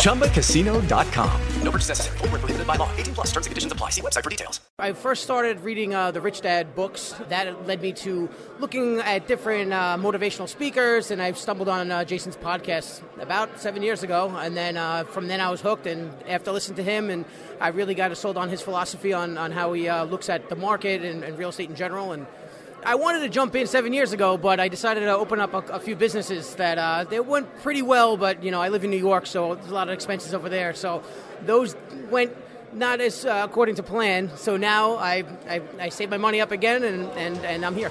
ChumbaCasino.com. No purchase necessary. Full prohibited by law. 18 plus terms and conditions apply. See website for details. I first started reading uh, the Rich Dad books. That led me to looking at different uh, motivational speakers, and I stumbled on uh, Jason's podcast about seven years ago. And then uh, from then I was hooked. And after listening to him, and I really got sold on his philosophy on, on how he uh, looks at the market and, and real estate in general. And I wanted to jump in seven years ago, but I decided to open up a, a few businesses that uh, they went pretty well. But you know, I live in New York, so there's a lot of expenses over there. So those went not as uh, according to plan. So now I, I I saved my money up again, and and, and I'm here.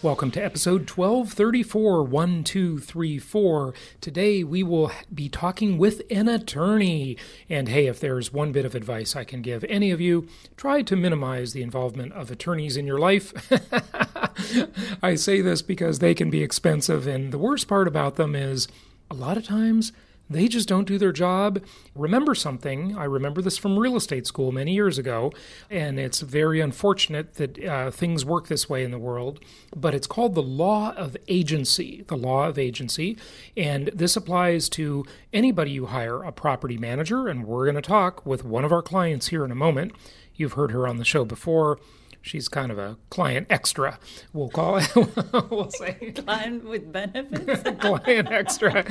Welcome to episode 1234 1234. Today we will be talking with an attorney. And hey, if there's one bit of advice I can give any of you, try to minimize the involvement of attorneys in your life. I say this because they can be expensive, and the worst part about them is a lot of times they just don't do their job. Remember something, I remember this from real estate school many years ago, and it's very unfortunate that uh, things work this way in the world, but it's called the law of agency. The law of agency. And this applies to anybody you hire, a property manager, and we're going to talk with one of our clients here in a moment. You've heard her on the show before she's kind of a client extra, we'll call it. we'll say client with benefits. client extra.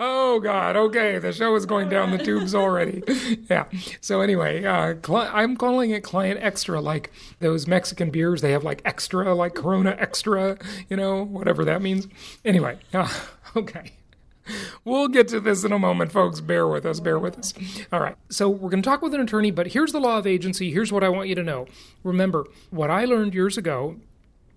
oh God. Okay, the show is going down the tubes already. yeah. So anyway, uh, cl- I'm calling it client extra, like those Mexican beers. They have like extra, like Corona extra. You know, whatever that means. Anyway. Uh, okay. We'll get to this in a moment, folks. Bear with us, bear with us. All right. So, we're going to talk with an attorney, but here's the law of agency. Here's what I want you to know. Remember, what I learned years ago,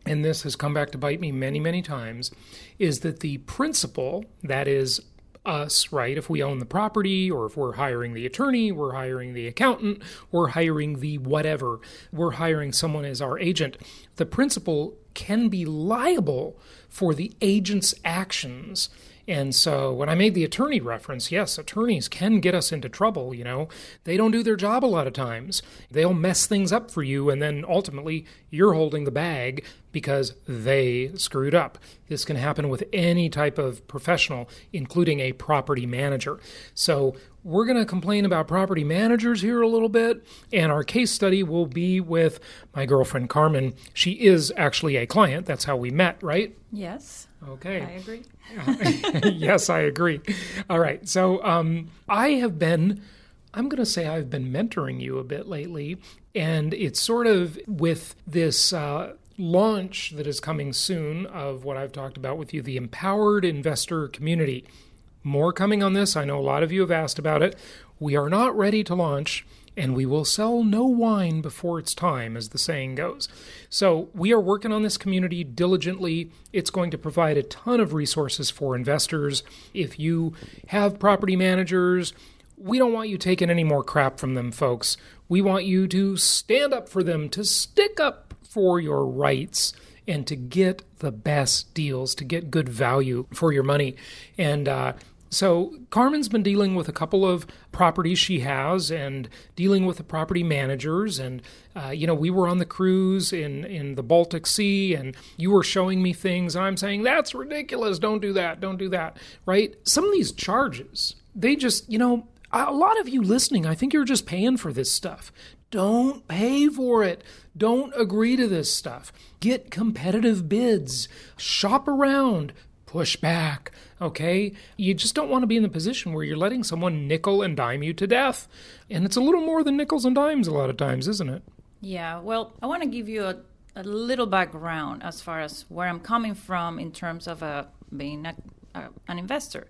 and this has come back to bite me many, many times, is that the principal, that is us, right? If we own the property or if we're hiring the attorney, we're hiring the accountant, we're hiring the whatever, we're hiring someone as our agent. The principal can be liable for the agent's actions and so when I made the attorney reference, yes, attorneys can get us into trouble, you know. They don't do their job a lot of times. They'll mess things up for you and then ultimately you're holding the bag because they screwed up. This can happen with any type of professional, including a property manager. So we're going to complain about property managers here a little bit, and our case study will be with my girlfriend Carmen. She is actually a client. That's how we met, right? Yes. Okay. I agree. yes, I agree. All right. So um, I have been, I'm going to say I've been mentoring you a bit lately, and it's sort of with this. Uh, launch that is coming soon of what I've talked about with you the empowered investor community. More coming on this. I know a lot of you have asked about it. We are not ready to launch, and we will sell no wine before it's time, as the saying goes. So, we are working on this community diligently. It's going to provide a ton of resources for investors. If you have property managers, we don't want you taking any more crap from them, folks. We want you to stand up for them, to stick up for your rights and to get the best deals, to get good value for your money. And uh, so Carmen's been dealing with a couple of properties she has and dealing with the property managers. And, uh, you know, we were on the cruise in, in the Baltic Sea and you were showing me things. And I'm saying, that's ridiculous. Don't do that. Don't do that. Right? Some of these charges they just, you know, a lot of you listening, I think you're just paying for this stuff. Don't pay for it. Don't agree to this stuff. Get competitive bids. Shop around. Push back. Okay? You just don't want to be in the position where you're letting someone nickel and dime you to death. And it's a little more than nickels and dimes a lot of times, isn't it? Yeah, well, I want to give you a, a little background as far as where I'm coming from in terms of uh, being a, a, an investor.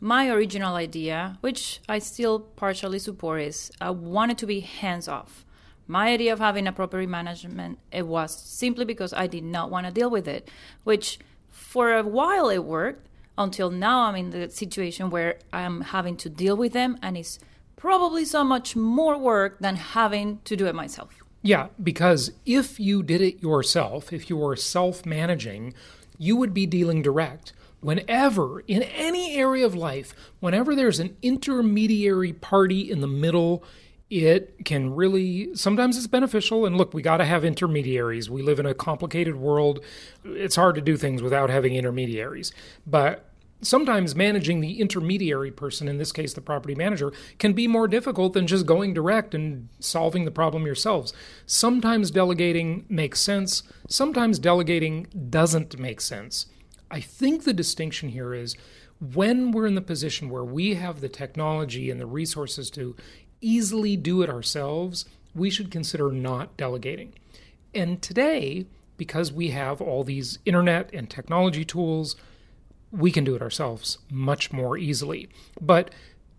My original idea, which I still partially support, is I wanted to be hands off. My idea of having a property management it was simply because I did not want to deal with it, which for a while it worked until now I'm in the situation where I'm having to deal with them and it's probably so much more work than having to do it myself. Yeah, because if you did it yourself, if you were self managing, you would be dealing direct. Whenever, in any area of life, whenever there's an intermediary party in the middle, it can really sometimes it's beneficial. And look we got to have intermediaries. We live in a complicated world. It's hard to do things without having intermediaries. But sometimes managing the intermediary person in this case the property manager can be more difficult than just going direct and solving the problem yourselves. Sometimes delegating makes sense. Sometimes delegating doesn't make sense. I think the distinction here is when we're in the position where we have the technology and the resources to easily do it ourselves, we should consider not delegating. And today, because we have all these internet and technology tools, we can do it ourselves much more easily. But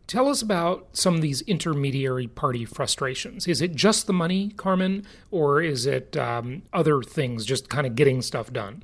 tell us about some of these intermediary party frustrations. Is it just the money, Carmen, or is it um, other things, just kind of getting stuff done?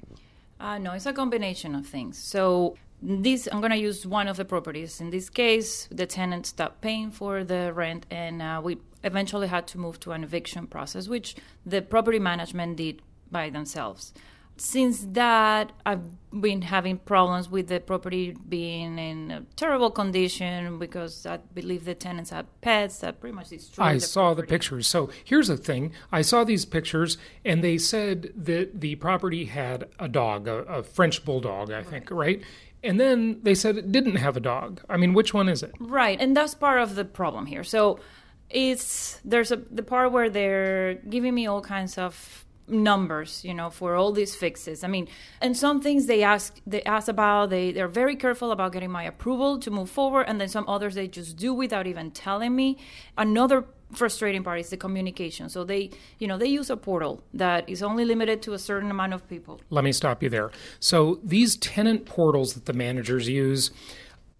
Uh, no, it's a combination of things. So this I'm going to use one of the properties. In this case, the tenant stopped paying for the rent, and uh, we eventually had to move to an eviction process, which the property management did by themselves since that, I've been having problems with the property being in a terrible condition because I believe the tenants had pets that pretty much destroyed. I the saw property. the pictures. So here's the thing: I saw these pictures, and they said that the property had a dog, a, a French bulldog, I think, right? And then they said it didn't have a dog. I mean, which one is it? Right, and that's part of the problem here. So it's there's a the part where they're giving me all kinds of numbers you know for all these fixes i mean and some things they ask they ask about they they're very careful about getting my approval to move forward and then some others they just do without even telling me another frustrating part is the communication so they you know they use a portal that is only limited to a certain amount of people Let me stop you there. So these tenant portals that the managers use,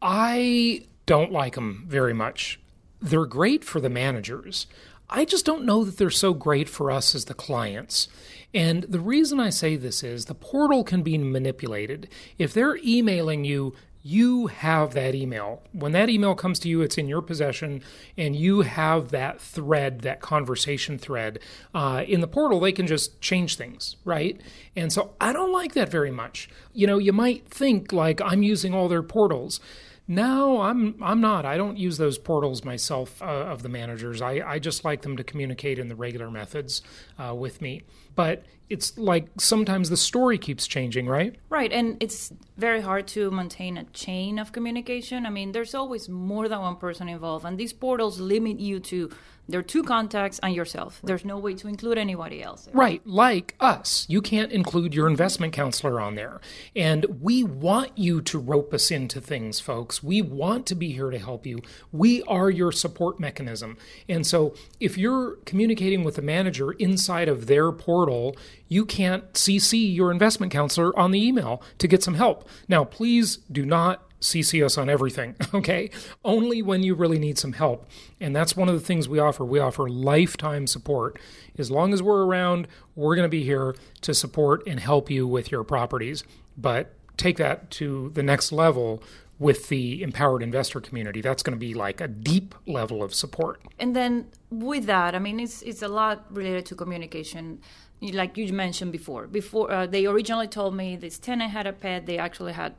I don't like them very much. They're great for the managers. I just don't know that they're so great for us as the clients. And the reason I say this is the portal can be manipulated. If they're emailing you, you have that email. When that email comes to you, it's in your possession, and you have that thread, that conversation thread. Uh, in the portal, they can just change things, right? And so I don't like that very much. You know, you might think like I'm using all their portals. No, I'm I'm not. I don't use those portals myself uh, of the managers. I, I just like them to communicate in the regular methods uh, with me. But it's like sometimes the story keeps changing, right? Right, and it's very hard to maintain a chain of communication. I mean, there's always more than one person involved, and these portals limit you to their two contacts and yourself. There's no way to include anybody else. Right, like us. You can't include your investment counselor on there. And we want you to rope us into things, folks. We want to be here to help you. We are your support mechanism. And so if you're communicating with a manager inside of their portal, you can't CC your investment counselor on the email to get some help. Now, please do not CC us on everything, okay? Only when you really need some help. And that's one of the things we offer. We offer lifetime support. As long as we're around, we're going to be here to support and help you with your properties. But take that to the next level with the empowered investor community. That's going to be like a deep level of support. And then with that, I mean, it's it's a lot related to communication. Like you mentioned before, before uh, they originally told me this tenant had a pet, they actually had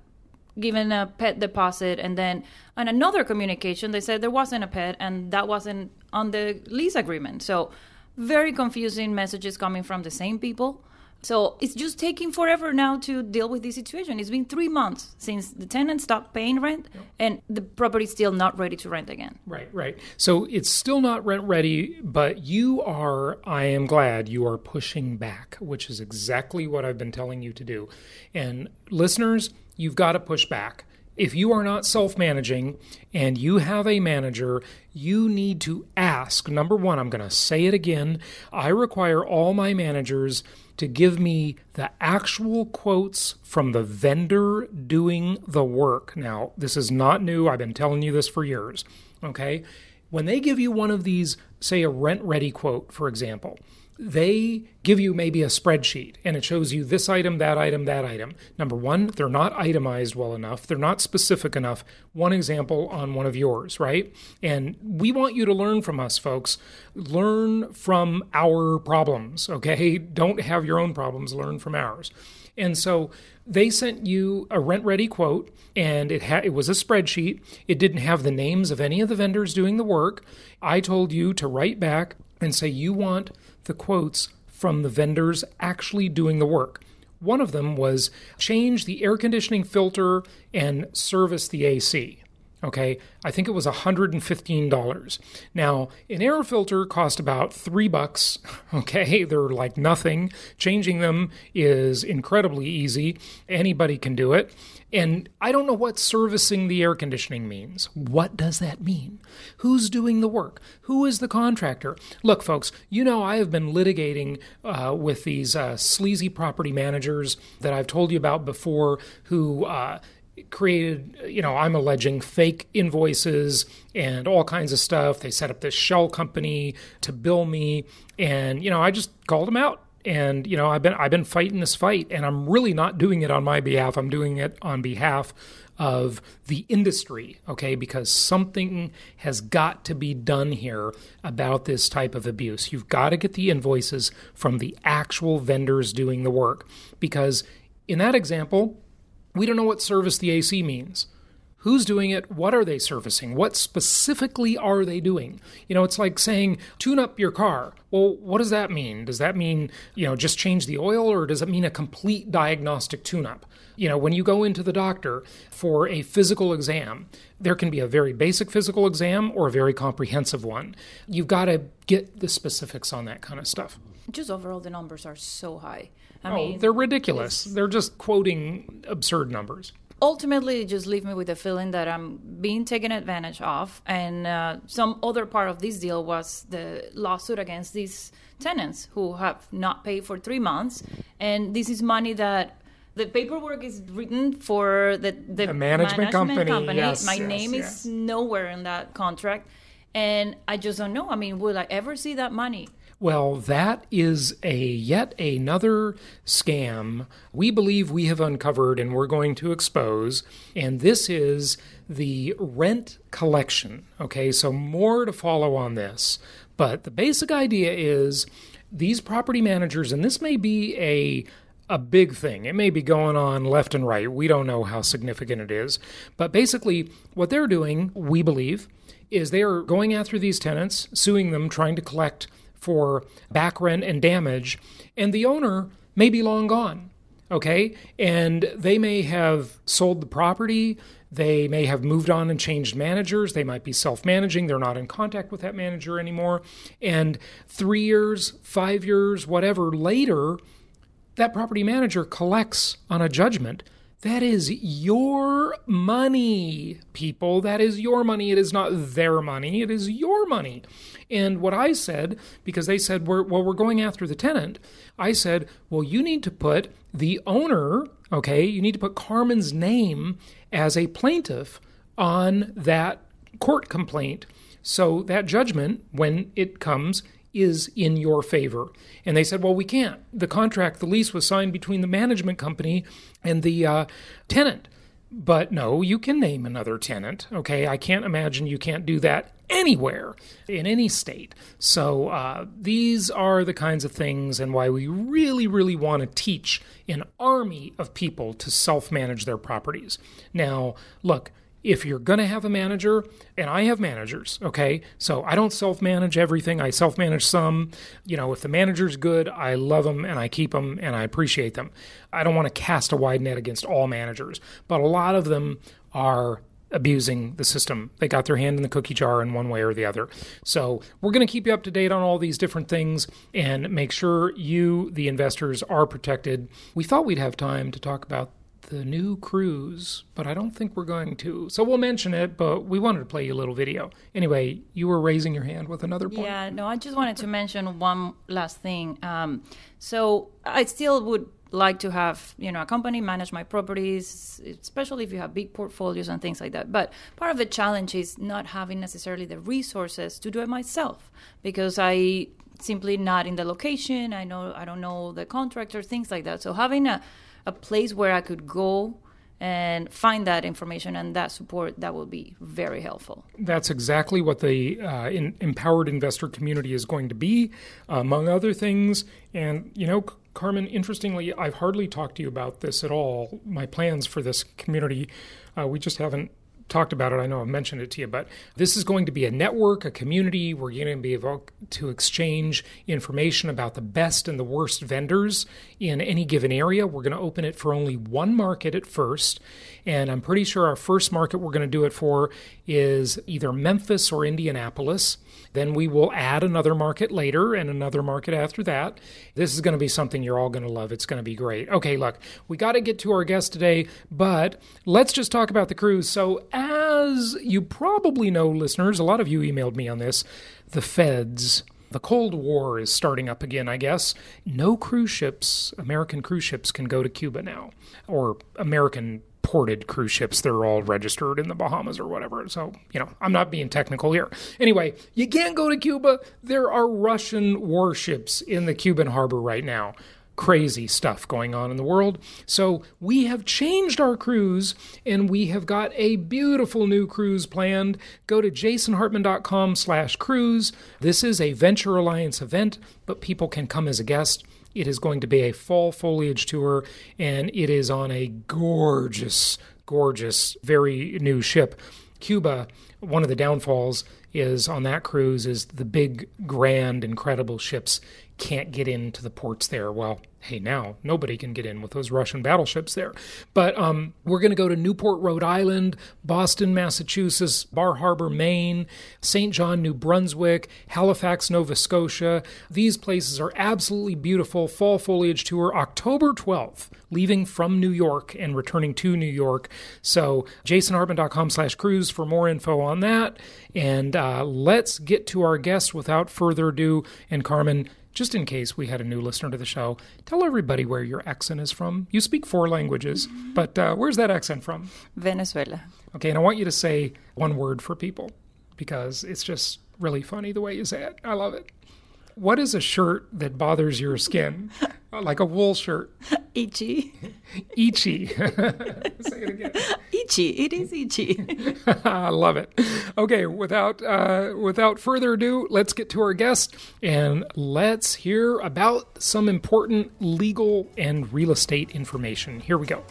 given a pet deposit and then on another communication they said there wasn't a pet and that wasn't on the lease agreement so very confusing messages coming from the same people So it's just taking forever now to deal with this situation. It's been three months since the tenant stopped paying rent, and the property's still not ready to rent again. Right, right. So it's still not rent ready, but you are, I am glad you are pushing back, which is exactly what I've been telling you to do. And listeners, you've got to push back. If you are not self managing and you have a manager, you need to ask. Number one, I'm going to say it again. I require all my managers to give me the actual quotes from the vendor doing the work. Now, this is not new. I've been telling you this for years. Okay? When they give you one of these, say a rent ready quote, for example, they give you maybe a spreadsheet and it shows you this item, that item, that item. Number one, they're not itemized well enough. They're not specific enough. One example on one of yours, right? And we want you to learn from us, folks. Learn from our problems, okay? Don't have your own problems, learn from ours. And so they sent you a rent ready quote and it had it was a spreadsheet. It didn't have the names of any of the vendors doing the work. I told you to write back and say you want the quotes from the vendors actually doing the work. One of them was change the air conditioning filter and service the AC. Okay, I think it was $115. Now, an air filter cost about three bucks. Okay, they're like nothing. Changing them is incredibly easy. Anybody can do it. And I don't know what servicing the air conditioning means. What does that mean? Who's doing the work? Who is the contractor? Look, folks, you know I have been litigating uh, with these uh, sleazy property managers that I've told you about before who. Uh, created, you know, I'm alleging fake invoices and all kinds of stuff. They set up this shell company to bill me, and you know, I just called them out. And you know, I've been I've been fighting this fight, and I'm really not doing it on my behalf. I'm doing it on behalf of the industry, okay? Because something has got to be done here about this type of abuse. You've got to get the invoices from the actual vendors doing the work. Because in that example, we don't know what service the AC means. Who's doing it? What are they servicing? What specifically are they doing? You know, it's like saying, tune up your car. Well, what does that mean? Does that mean, you know, just change the oil or does it mean a complete diagnostic tune up? You know, when you go into the doctor for a physical exam, there can be a very basic physical exam or a very comprehensive one. You've got to get the specifics on that kind of stuff. Just overall, the numbers are so high. I oh, mean, they're ridiculous. They're just quoting absurd numbers. ultimately it just leave me with the feeling that I'm being taken advantage of. And uh, some other part of this deal was the lawsuit against these tenants who have not paid for three months, and this is money that. The paperwork is written for the, the, The management company, yes, My yes, name yes. is nowhere in that contract, and I just don't know. I mean, will I ever see that money? Well, that is a yet another scam we believe we have uncovered and we're going to expose, and this is the rent collection. Okay, so more to follow on this, but the basic idea is these property managers, and this may be a a big thing. It may be going on left and right. We don't know how significant it is. But basically, what they're doing, we believe, is they are going after these tenants, suing them, trying to collect for back rent and damage, and the owner may be long gone. Okay? And they may have sold the property. They may have moved on and changed managers. They might be self managing. They're not in contact with that manager anymore. And three years, five years, whatever later, that property manager collects on a judgment. That is your money, people. That is your money. It is not their money. It is your money. And what I said, because they said, we're, well, we're going after the tenant, I said, well, you need to put the owner, okay, you need to put Carmen's name as a plaintiff on that court complaint. So that judgment, when it comes, is in your favor. And they said, well, we can't. The contract, the lease was signed between the management company and the uh, tenant. But no, you can name another tenant. Okay, I can't imagine you can't do that anywhere in any state. So uh, these are the kinds of things and why we really, really want to teach an army of people to self manage their properties. Now, look, if you're going to have a manager, and I have managers, okay? So I don't self manage everything, I self manage some. You know, if the manager's good, I love them and I keep them and I appreciate them. I don't want to cast a wide net against all managers, but a lot of them are abusing the system. They got their hand in the cookie jar in one way or the other. So, we're going to keep you up to date on all these different things and make sure you, the investors, are protected. We thought we'd have time to talk about the new cruise, but I don't think we're going to. So we'll mention it, but we wanted to play you a little video. Anyway, you were raising your hand with another point. Yeah, no, I just wanted to mention one last thing. Um, so I still would like to have you know a company manage my properties especially if you have big portfolios and things like that but part of the challenge is not having necessarily the resources to do it myself because i simply not in the location i know i don't know the contractor things like that so having a a place where I could go and find that information and that support that will be very helpful. That's exactly what the uh, in, empowered investor community is going to be among other things. And you know carmen interestingly i've hardly talked to you about this at all my plans for this community. Uh, we just haven't talked about it. I know I've mentioned it to you, but this is going to be a network, a community. We're going to be able to exchange information about the best and the worst vendors in any given area. We're going to open it for only one market at first. And I'm pretty sure our first market we're going to do it for is either Memphis or Indianapolis. Then we will add another market later and another market after that. This is going to be something you're all going to love. It's going to be great. Okay, look, we got to get to our guest today, but let's just talk about the cruise. So, as you probably know, listeners, a lot of you emailed me on this, the feds. The Cold War is starting up again, I guess. No cruise ships, American cruise ships, can go to Cuba now, or American ported cruise ships. They're all registered in the Bahamas or whatever. So, you know, I'm not being technical here. Anyway, you can't go to Cuba. There are Russian warships in the Cuban harbor right now. Crazy stuff going on in the world. So, we have changed our cruise and we have got a beautiful new cruise planned. Go to jasonhartman.com slash cruise. This is a Venture Alliance event, but people can come as a guest. It is going to be a fall foliage tour, and it is on a gorgeous, gorgeous, very new ship. Cuba, one of the downfalls is on that cruise is the big, grand, incredible ships can't get into the ports there. Well, hey, now nobody can get in with those Russian battleships there. But um, we're going to go to Newport, Rhode Island, Boston, Massachusetts, Bar Harbor, Maine, St. John, New Brunswick, Halifax, Nova Scotia. These places are absolutely beautiful. Fall foliage tour, October 12th leaving from New York and returning to New York. So jasonhartman.com slash cruise for more info on that. And uh, let's get to our guest without further ado. And Carmen, just in case we had a new listener to the show, tell everybody where your accent is from. You speak four languages, but uh, where's that accent from? Venezuela. Okay, and I want you to say one word for people because it's just really funny the way you say it. I love it. What is a shirt that bothers your skin? like a wool shirt. Itchy. Itchy. Say it again. Itchy. It is itchy. I love it. Okay, without uh, without further ado, let's get to our guest and let's hear about some important legal and real estate information. Here we go.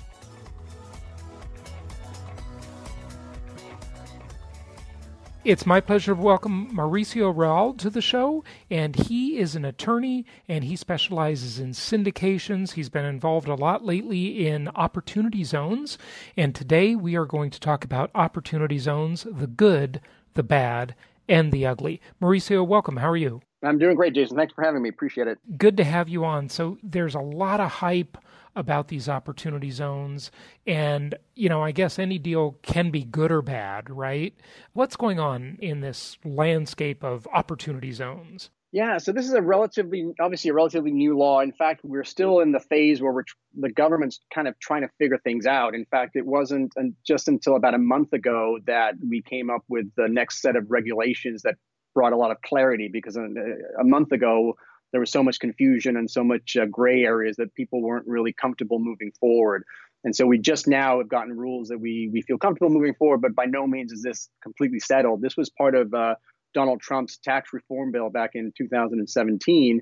It's my pleasure to welcome Mauricio Rauld to the show, and he is an attorney and he specializes in syndications. He's been involved a lot lately in opportunity zones, and today we are going to talk about opportunity zones the good, the bad, and the ugly. Mauricio, welcome. How are you? I'm doing great, Jason. Thanks for having me. Appreciate it. Good to have you on. So, there's a lot of hype about these opportunity zones. And, you know, I guess any deal can be good or bad, right? What's going on in this landscape of opportunity zones? Yeah, so this is a relatively, obviously, a relatively new law. In fact, we're still in the phase where we're, the government's kind of trying to figure things out. In fact, it wasn't just until about a month ago that we came up with the next set of regulations that brought a lot of clarity because uh, a month ago, there was so much confusion and so much uh, gray areas that people weren't really comfortable moving forward. And so we just now have gotten rules that we we feel comfortable moving forward, but by no means is this completely settled. This was part of uh, Donald Trump's tax reform bill back in 2017.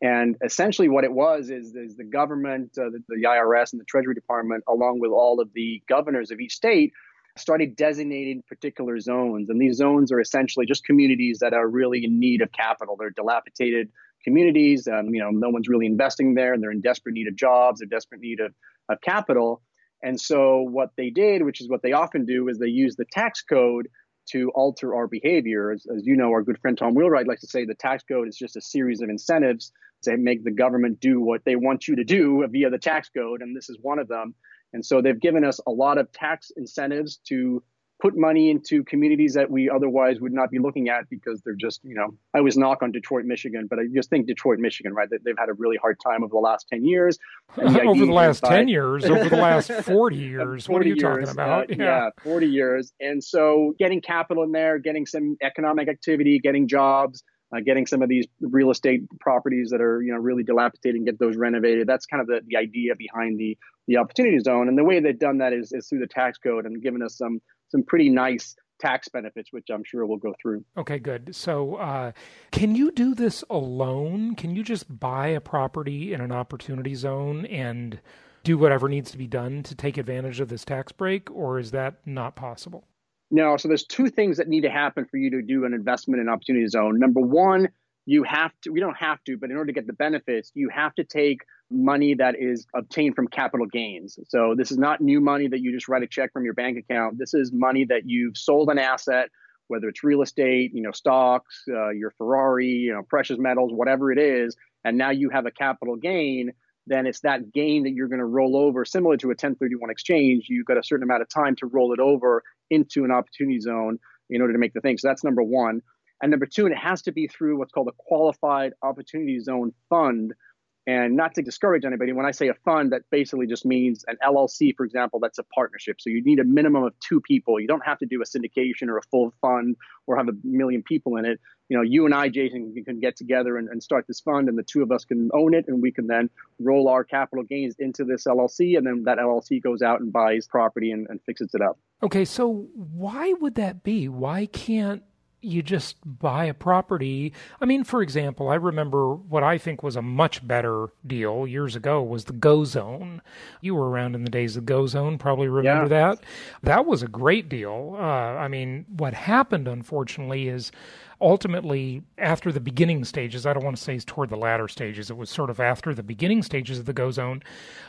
And essentially, what it was is, is the government, uh, the, the IRS, and the Treasury Department, along with all of the governors of each state, started designating particular zones. And these zones are essentially just communities that are really in need of capital. They're dilapidated communities. Um, you know, no one's really investing there, and they're in desperate need of jobs. They're desperate need of, of capital. And so what they did, which is what they often do, is they use the tax code to alter our behavior. As, as, you know, our good friend Tom Wheelwright likes to say the tax code is just a series of incentives to make the government do what they want you to do via the tax code, and this is one of them. And so they've given us a lot of tax incentives to put money into communities that we otherwise would not be looking at because they're just, you know, I always knock on Detroit, Michigan, but I just think Detroit, Michigan, right? They've had a really hard time over the last 10 years. The over the last by, 10 years, over the last 40 years. 40 what are you years, talking about? Uh, yeah. yeah, 40 years. And so getting capital in there, getting some economic activity, getting jobs, uh, getting some of these real estate properties that are you know really dilapidated and get those renovated. That's kind of the, the idea behind the the opportunity zone. And the way they've done that is, is through the tax code and given us some some pretty nice tax benefits, which I'm sure we'll go through. Okay, good. So, uh, can you do this alone? Can you just buy a property in an opportunity zone and do whatever needs to be done to take advantage of this tax break, or is that not possible? No. So, there's two things that need to happen for you to do an investment in opportunity zone. Number one, you have to, we don't have to, but in order to get the benefits, you have to take money that is obtained from capital gains. So this is not new money that you just write a check from your bank account. This is money that you've sold an asset, whether it's real estate, you know, stocks, uh, your Ferrari, you know, precious metals, whatever it is, and now you have a capital gain. Then it's that gain that you're going to roll over, similar to a 1031 exchange. You've got a certain amount of time to roll it over into an opportunity zone in order to make the thing. So that's number one. And number two, and it has to be through what's called a qualified opportunity zone fund. And not to discourage anybody, when I say a fund, that basically just means an LLC, for example, that's a partnership. So you need a minimum of two people. You don't have to do a syndication or a full fund or have a million people in it. You know, you and I, Jason, can get together and, and start this fund, and the two of us can own it, and we can then roll our capital gains into this LLC, and then that LLC goes out and buys property and, and fixes it up. Okay, so why would that be? Why can't you just buy a property. I mean, for example, I remember what I think was a much better deal years ago was the Go Zone. You were around in the days of Go Zone, probably remember yeah. that. That was a great deal. Uh, I mean, what happened, unfortunately, is ultimately, after the beginning stages, I don't want to say toward the latter stages, it was sort of after the beginning stages of the Go Zone,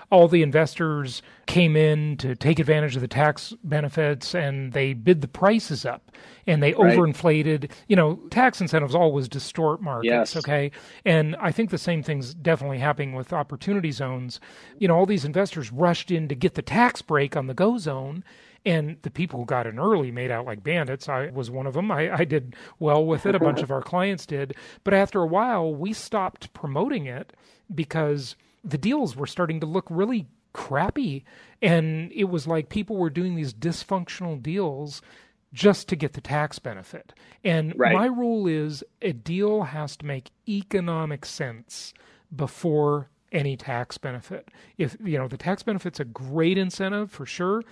all the investors came in to take advantage of the tax benefits and they bid the prices up and they right. overinflated. You know, tax incentives always distort markets, yes. okay? And I think the same thing's definitely happening with opportunity zones. You know, all these investors rushed in to get the tax break on the Go Zone and the people who got in early made out like bandits. I was one of them. I, I did well with it. A bunch of our clients did. But after a while, we stopped promoting it because the deals were starting to look really crappy. And it was like people were doing these dysfunctional deals just to get the tax benefit. And right. my rule is a deal has to make economic sense before any tax benefit. If you know the tax benefit's a great incentive for sure,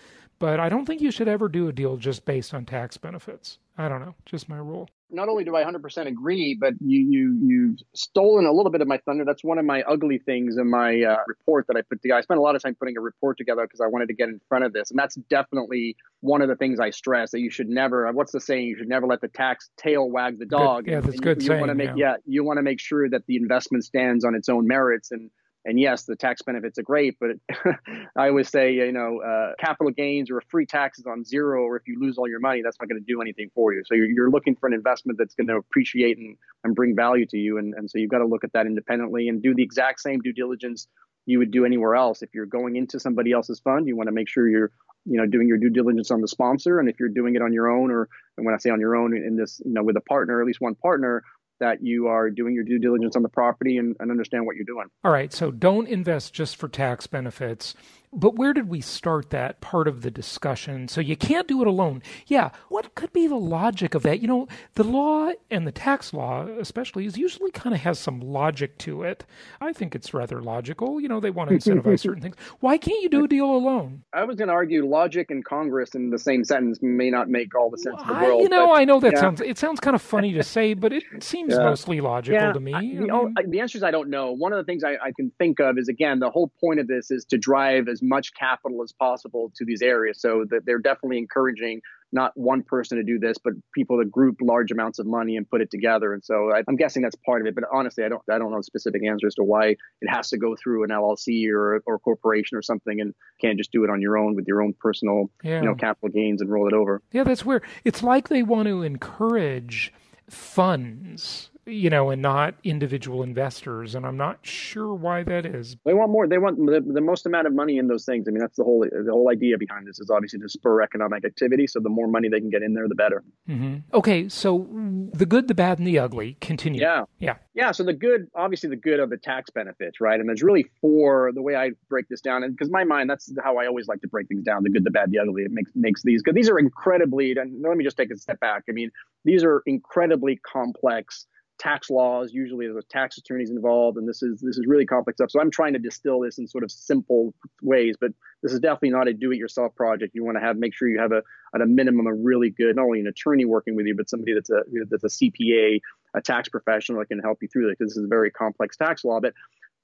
but I don't think you should ever do a deal just based on tax benefits. I don't know, just my rule. Not only do I 100% agree, but you you you've stolen a little bit of my thunder. That's one of my ugly things in my uh, report that I put together. I spent a lot of time putting a report together because I wanted to get in front of this, and that's definitely one of the things I stress that you should never. What's the saying? You should never let the tax tail wag the dog. Good. Yeah, that's and good you. You want to make yeah. yeah, you want to make sure that the investment stands on its own merits and and yes, the tax benefits are great, but I always say, you know, uh, capital gains or free taxes on zero, or if you lose all your money, that's not going to do anything for you. So you're, you're looking for an investment that's going to appreciate and, and bring value to you. And, and so you've got to look at that independently and do the exact same due diligence you would do anywhere else. If you're going into somebody else's fund, you want to make sure you're, you know, doing your due diligence on the sponsor. And if you're doing it on your own, or and when I say on your own in this, you know, with a partner, at least one partner, that you are doing your due diligence on the property and, and understand what you're doing. All right. So don't invest just for tax benefits. But where did we start that part of the discussion? So you can't do it alone. Yeah, what could be the logic of that? You know, the law and the tax law, especially, is usually kind of has some logic to it. I think it's rather logical. You know, they want to incentivize certain things. Why can't you do a deal alone? I was going to argue logic and Congress in the same sentence may not make all the sense well, in the world. I, you know, but, I know that yeah. sounds it sounds kind of funny to say, but it seems yeah. mostly logical yeah. to me. I, you know, the answer is I don't know. One of the things I, I can think of is again the whole point of this is to drive as much capital as possible to these areas. So that they're definitely encouraging not one person to do this, but people to group large amounts of money and put it together. And so I, am guessing that's part of it. But honestly, I don't I don't know the specific answer as to why it has to go through an LLC or or corporation or something, and can't just do it on your own with your own personal yeah. you know capital gains and roll it over. Yeah, that's weird. It's like they want to encourage funds you know, and not individual investors. And I'm not sure why that is. They want more. They want the, the most amount of money in those things. I mean, that's the whole the whole idea behind this is obviously to spur economic activity. So the more money they can get in there, the better. Mm-hmm. Okay, so the good, the bad, and the ugly continue. Yeah, yeah, yeah. So the good, obviously, the good are the tax benefits, right? And there's really four. The way I break this down, and because my mind, that's how I always like to break things down: the good, the bad, the ugly. It makes makes these because these are incredibly. And let me just take a step back. I mean, these are incredibly complex tax laws. Usually there's tax attorneys involved, and this is this is really complex stuff. So I'm trying to distill this in sort of simple ways, but this is definitely not a do-it-yourself project. You want to have make sure you have a at a minimum a really good not only an attorney working with you, but somebody that's a that's a CPA, a tax professional that can help you through this because this is a very complex tax law. But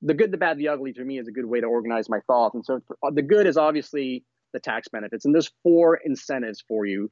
the good, the bad, the ugly to me is a good way to organize my thoughts. And so uh, the good is obviously the tax benefits, and there's four incentives for you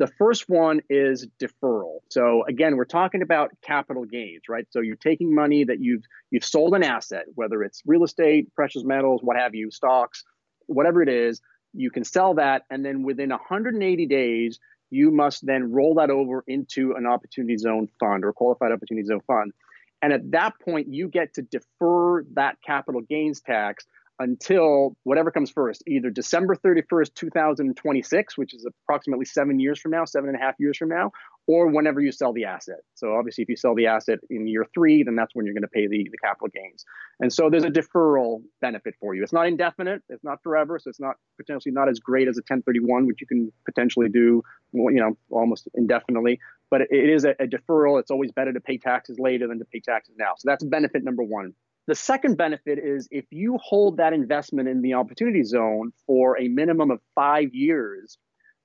the first one is deferral. So again, we're talking about capital gains, right? So you're taking money that you've you've sold an asset, whether it's real estate, precious metals, what have you, stocks, whatever it is, you can sell that and then within 180 days you must then roll that over into an opportunity zone fund or qualified opportunity zone fund. And at that point you get to defer that capital gains tax until whatever comes first, either December 31st, 2026, which is approximately seven years from now, seven and a half years from now, or whenever you sell the asset. So obviously, if you sell the asset in year three, then that's when you're going to pay the, the capital gains. And so there's a deferral benefit for you. It's not indefinite, it's not forever, so it's not potentially not as great as a 1031, which you can potentially do, you know, almost indefinitely. But it is a, a deferral. It's always better to pay taxes later than to pay taxes now. So that's benefit number one. The second benefit is if you hold that investment in the opportunity zone for a minimum of five years,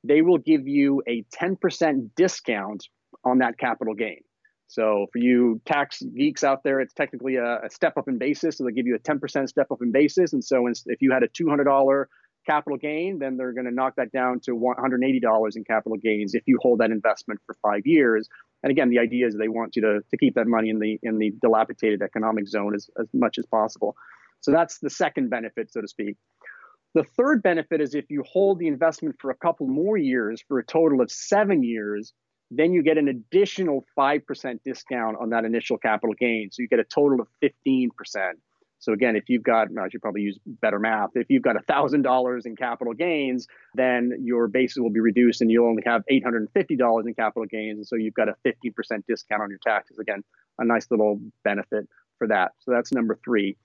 they will give you a 10% discount on that capital gain. So for you tax geeks out there, it's technically a, a step up in basis. So they give you a 10% step up in basis. And so if you had a $200 capital gain, then they're going to knock that down to $180 in capital gains if you hold that investment for five years. And again, the idea is they want you to, to keep that money in the in the dilapidated economic zone as, as much as possible. So that's the second benefit, so to speak. The third benefit is if you hold the investment for a couple more years, for a total of seven years, then you get an additional 5% discount on that initial capital gain. So you get a total of 15%. So again, if you've got, I should probably use better math. If you've got $1,000 in capital gains, then your basis will be reduced and you'll only have $850 in capital gains. And so you've got a 15% discount on your taxes. Again, a nice little benefit for that. So that's number three.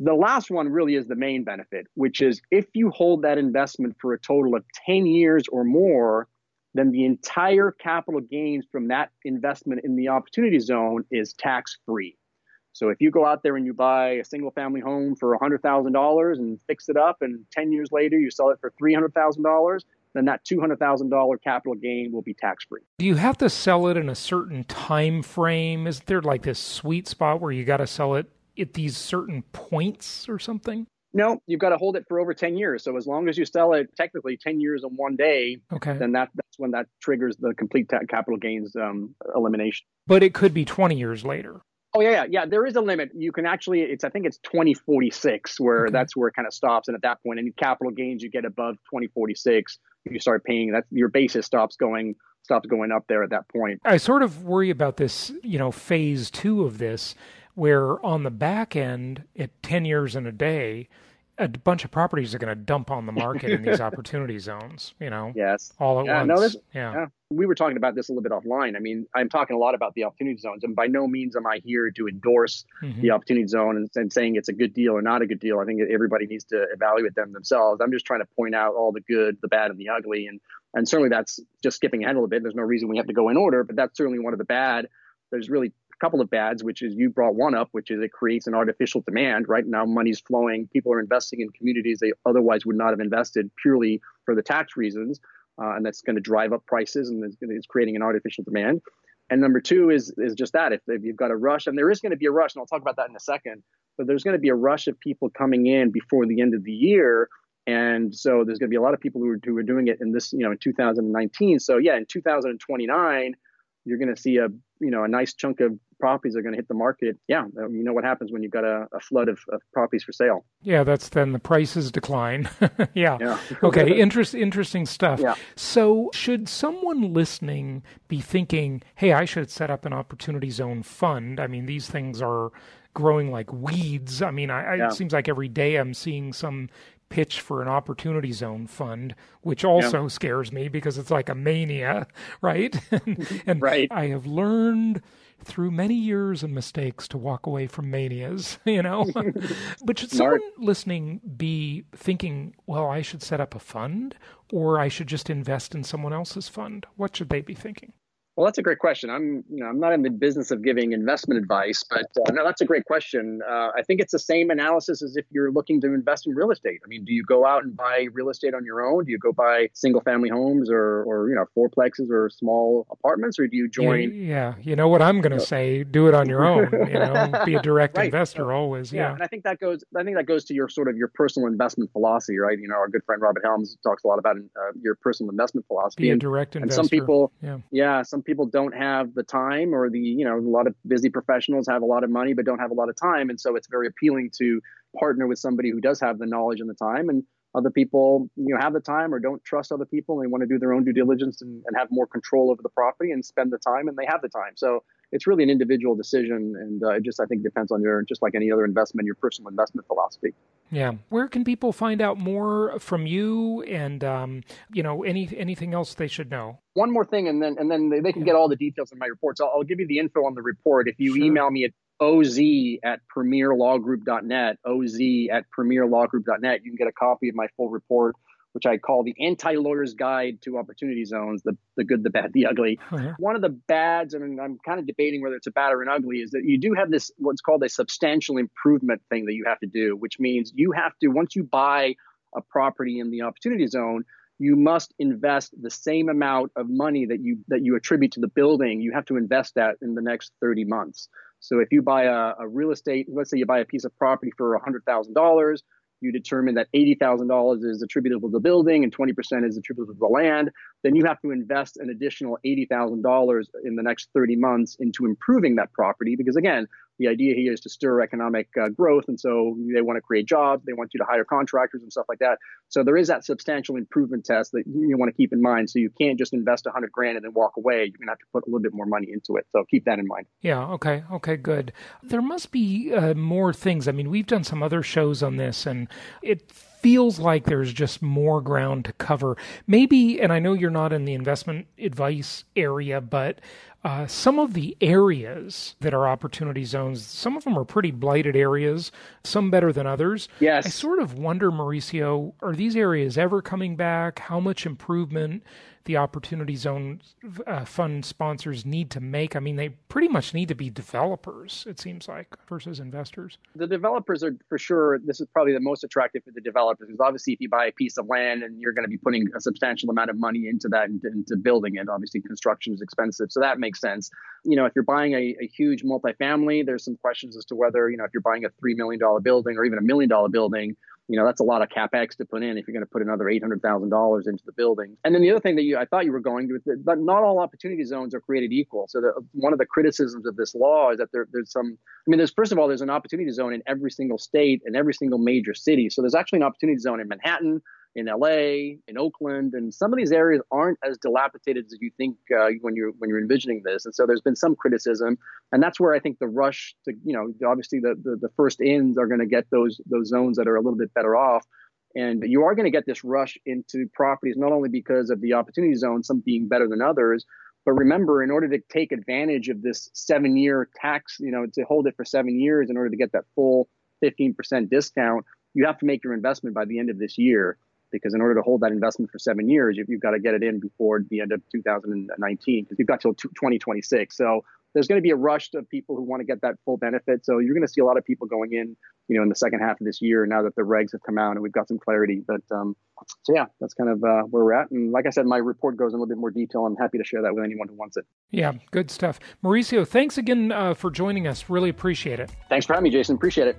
The last one really is the main benefit, which is if you hold that investment for a total of 10 years or more, then the entire capital gains from that investment in the opportunity zone is tax free. So if you go out there and you buy a single family home for $100,000 and fix it up, and 10 years later you sell it for $300,000, then that $200,000 capital gain will be tax free. Do you have to sell it in a certain time frame? Is there like this sweet spot where you got to sell it at these certain points or something? No, you've got to hold it for over 10 years. So as long as you sell it technically 10 years in one day, okay. then that, that's when that triggers the complete ta- capital gains um, elimination. But it could be 20 years later. Oh yeah, yeah, yeah. There is a limit. You can actually, it's I think it's 2046 where okay. that's where it kind of stops. And at that point, any capital gains you get above 2046, you start paying. That your basis stops going stops going up there at that point. I sort of worry about this, you know, phase two of this, where on the back end, at 10 years in a day, a bunch of properties are going to dump on the market in these opportunity zones, you know? Yes. All at yeah, once. No, this, yeah. yeah. We were talking about this a little bit offline. I mean, I'm talking a lot about the opportunity zones, and by no means am I here to endorse mm-hmm. the opportunity zone and, and, saying it's a good deal or not a good deal. I think everybody needs to evaluate them themselves. I'm just trying to point out all the good, the bad, and the ugly. And, and certainly that's just skipping ahead a little bit. There's no reason we have to go in order, but that's certainly one of the bad. There's really couple of bads, which is you brought one up, which is it creates an artificial demand. Right now, money's flowing. People are investing in communities they otherwise would not have invested purely for the tax reasons, uh, and that's going to drive up prices and it's, it's, creating an artificial demand. And number two is is just that if, if you've got a rush, and there is going to be a rush, and I'll talk about that in a second. But there's going to be a rush of people coming in before the end of the year And so there's going to be a lot of people who are, who are doing it in this, you know, in 2019. So yeah, in 2029, you're going to see a, you know, a nice chunk of properties are going to hit the market. Yeah, um, you know what happens when you've got a, a flood of, of, properties for sale. Yeah, that's then the prices decline. yeah. yeah. okay. Interest, interesting stuff. Yeah. So, should someone listening be thinking, "Hey, I should set up an opportunity zone fund"? I mean, these things are growing like weeds. I mean, I, yeah. it seems like every day I'm seeing some pitch for an opportunity zone fund, which also yeah. scares me because it's like a mania, right? and, and right. I have learned through many years and mistakes to walk away from manias, you know? but should someone listening be thinking, well, I should set up a fund or I should just invest in someone else's fund? What should they be thinking? Well, that's a great question. I'm, you know, I'm not in the business of giving investment advice, but uh, no, that's a great question. Uh, I think it's the same analysis as if you're looking to invest in real estate. I mean, do you go out and buy real estate on your own? Do you go buy single-family homes or, or you know, fourplexes or small apartments, or do you join? Yeah, you know what I'm going to say: do it on your own. You know, be a direct right. investor always. Yeah. yeah, and I think that goes. I think that goes to your sort of your personal investment philosophy, right? You know, our good friend Robert Helms talks a lot about uh, your personal investment philosophy. Be a direct and, investor. And some people, yeah, yeah, some people don't have the time or the you know a lot of busy professionals have a lot of money but don't have a lot of time and so it's very appealing to partner with somebody who does have the knowledge and the time and other people you know have the time or don't trust other people and they want to do their own due diligence and, and have more control over the property and spend the time and they have the time. So it's really an individual decision and uh, it just i think depends on your just like any other investment your personal investment philosophy. Yeah. Where can people find out more from you and um, you know any anything else they should know? One more thing and then and then they, they can get all the details in my reports. I'll, I'll, give you the info on the report. If you sure. email me at oz at premierlawgroup.net oz at premierlawgroup.net you can get a copy of my full report which I call the anti-lawyer's guide to opportunity zones, the, the good, the bad, the ugly. Uh-huh. One of the bads, and I'm kind of debating whether it's a bad or an ugly, is that you do have this what's called a substantial improvement thing that you have to do, which means you have to, once you buy a property in the opportunity zone, you must invest the same amount of money that you that you attribute to the building. You have to invest that in the next 30 months. So if you buy a, a real estate, let's say you buy a piece of property for $100,000, you determine that $80,000 is attributable to the building and 20% is attributable to the land, then you have to invest an additional $80,000 in the next 30 months into improving that property. Because again, the idea here is to stir economic uh, growth. And so they want to create jobs, they want you to hire contractors and stuff like that. So there is that substantial improvement test that you want to keep in mind. So you can't just invest 100 grand and then walk away. You're going to have to put a little bit more money into it. So keep that in mind. Yeah. Okay. Okay. Good. There must be uh, more things. I mean, we've done some other shows on this, and it feels like there's just more ground to cover. Maybe, and I know you're not in the investment advice area, but uh, some of the areas that are opportunity zones, some of them are pretty blighted areas, some better than others. Yes. I sort of wonder, Mauricio, are these areas ever coming back? How much improvement the Opportunity Zone uh, fund sponsors need to make? I mean, they pretty much need to be developers, it seems like, versus investors. The developers are for sure, this is probably the most attractive for the developers because obviously, if you buy a piece of land and you're going to be putting a substantial amount of money into that, into, into building it, obviously, construction is expensive. So that makes sense. You know, if you're buying a, a huge multifamily, there's some questions as to whether, you know, if you're buying a $3 million building or even a million dollar building, you know that's a lot of capex to put in if you're going to put another eight hundred thousand dollars into the building. And then the other thing that you I thought you were going to, but not all opportunity zones are created equal. So the, one of the criticisms of this law is that there, there's some. I mean, there's first of all there's an opportunity zone in every single state and every single major city. So there's actually an opportunity zone in Manhattan in LA, in Oakland, and some of these areas aren't as dilapidated as you think uh, when you're when you're envisioning this. And so there's been some criticism, and that's where I think the rush to you know obviously the the, the first ins are going to get those those zones that are a little bit better off. And you are going to get this rush into properties not only because of the opportunity zone, some being better than others, but remember, in order to take advantage of this seven year tax, you know, to hold it for seven years in order to get that full 15% discount, you have to make your investment by the end of this year because in order to hold that investment for seven years, you've, you've got to get it in before the end of 2019 because you've got till 2026. So there's going to be a rush of people who want to get that full benefit. So you're going to see a lot of people going in, you know, in the second half of this year now that the regs have come out and we've got some clarity. But um, so yeah, that's kind of uh, where we're at. And like I said, my report goes in a little bit more detail. I'm happy to share that with anyone who wants it. Yeah, good stuff. Mauricio, thanks again uh, for joining us. Really appreciate it. Thanks for having me, Jason. Appreciate it.